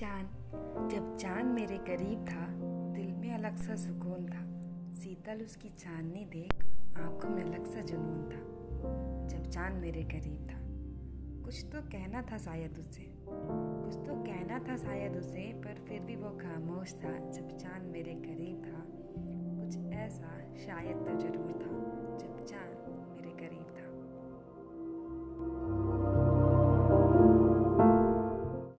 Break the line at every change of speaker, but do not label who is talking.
जब चाँद मेरे करीब था, दिल में अलग सा सुकून था। शीतल उसकी चांदनी देख, आँखों में अलग सा जुनून था। जब चाँद मेरे करीब था। कुछ तो कहना था शायद उसे। कुछ तो कहना था शायद उसे, पर फिर भी वो खामोश था। जब चाँद मेरे करीब था, कुछ ऐसा शायद तो ज़रूर।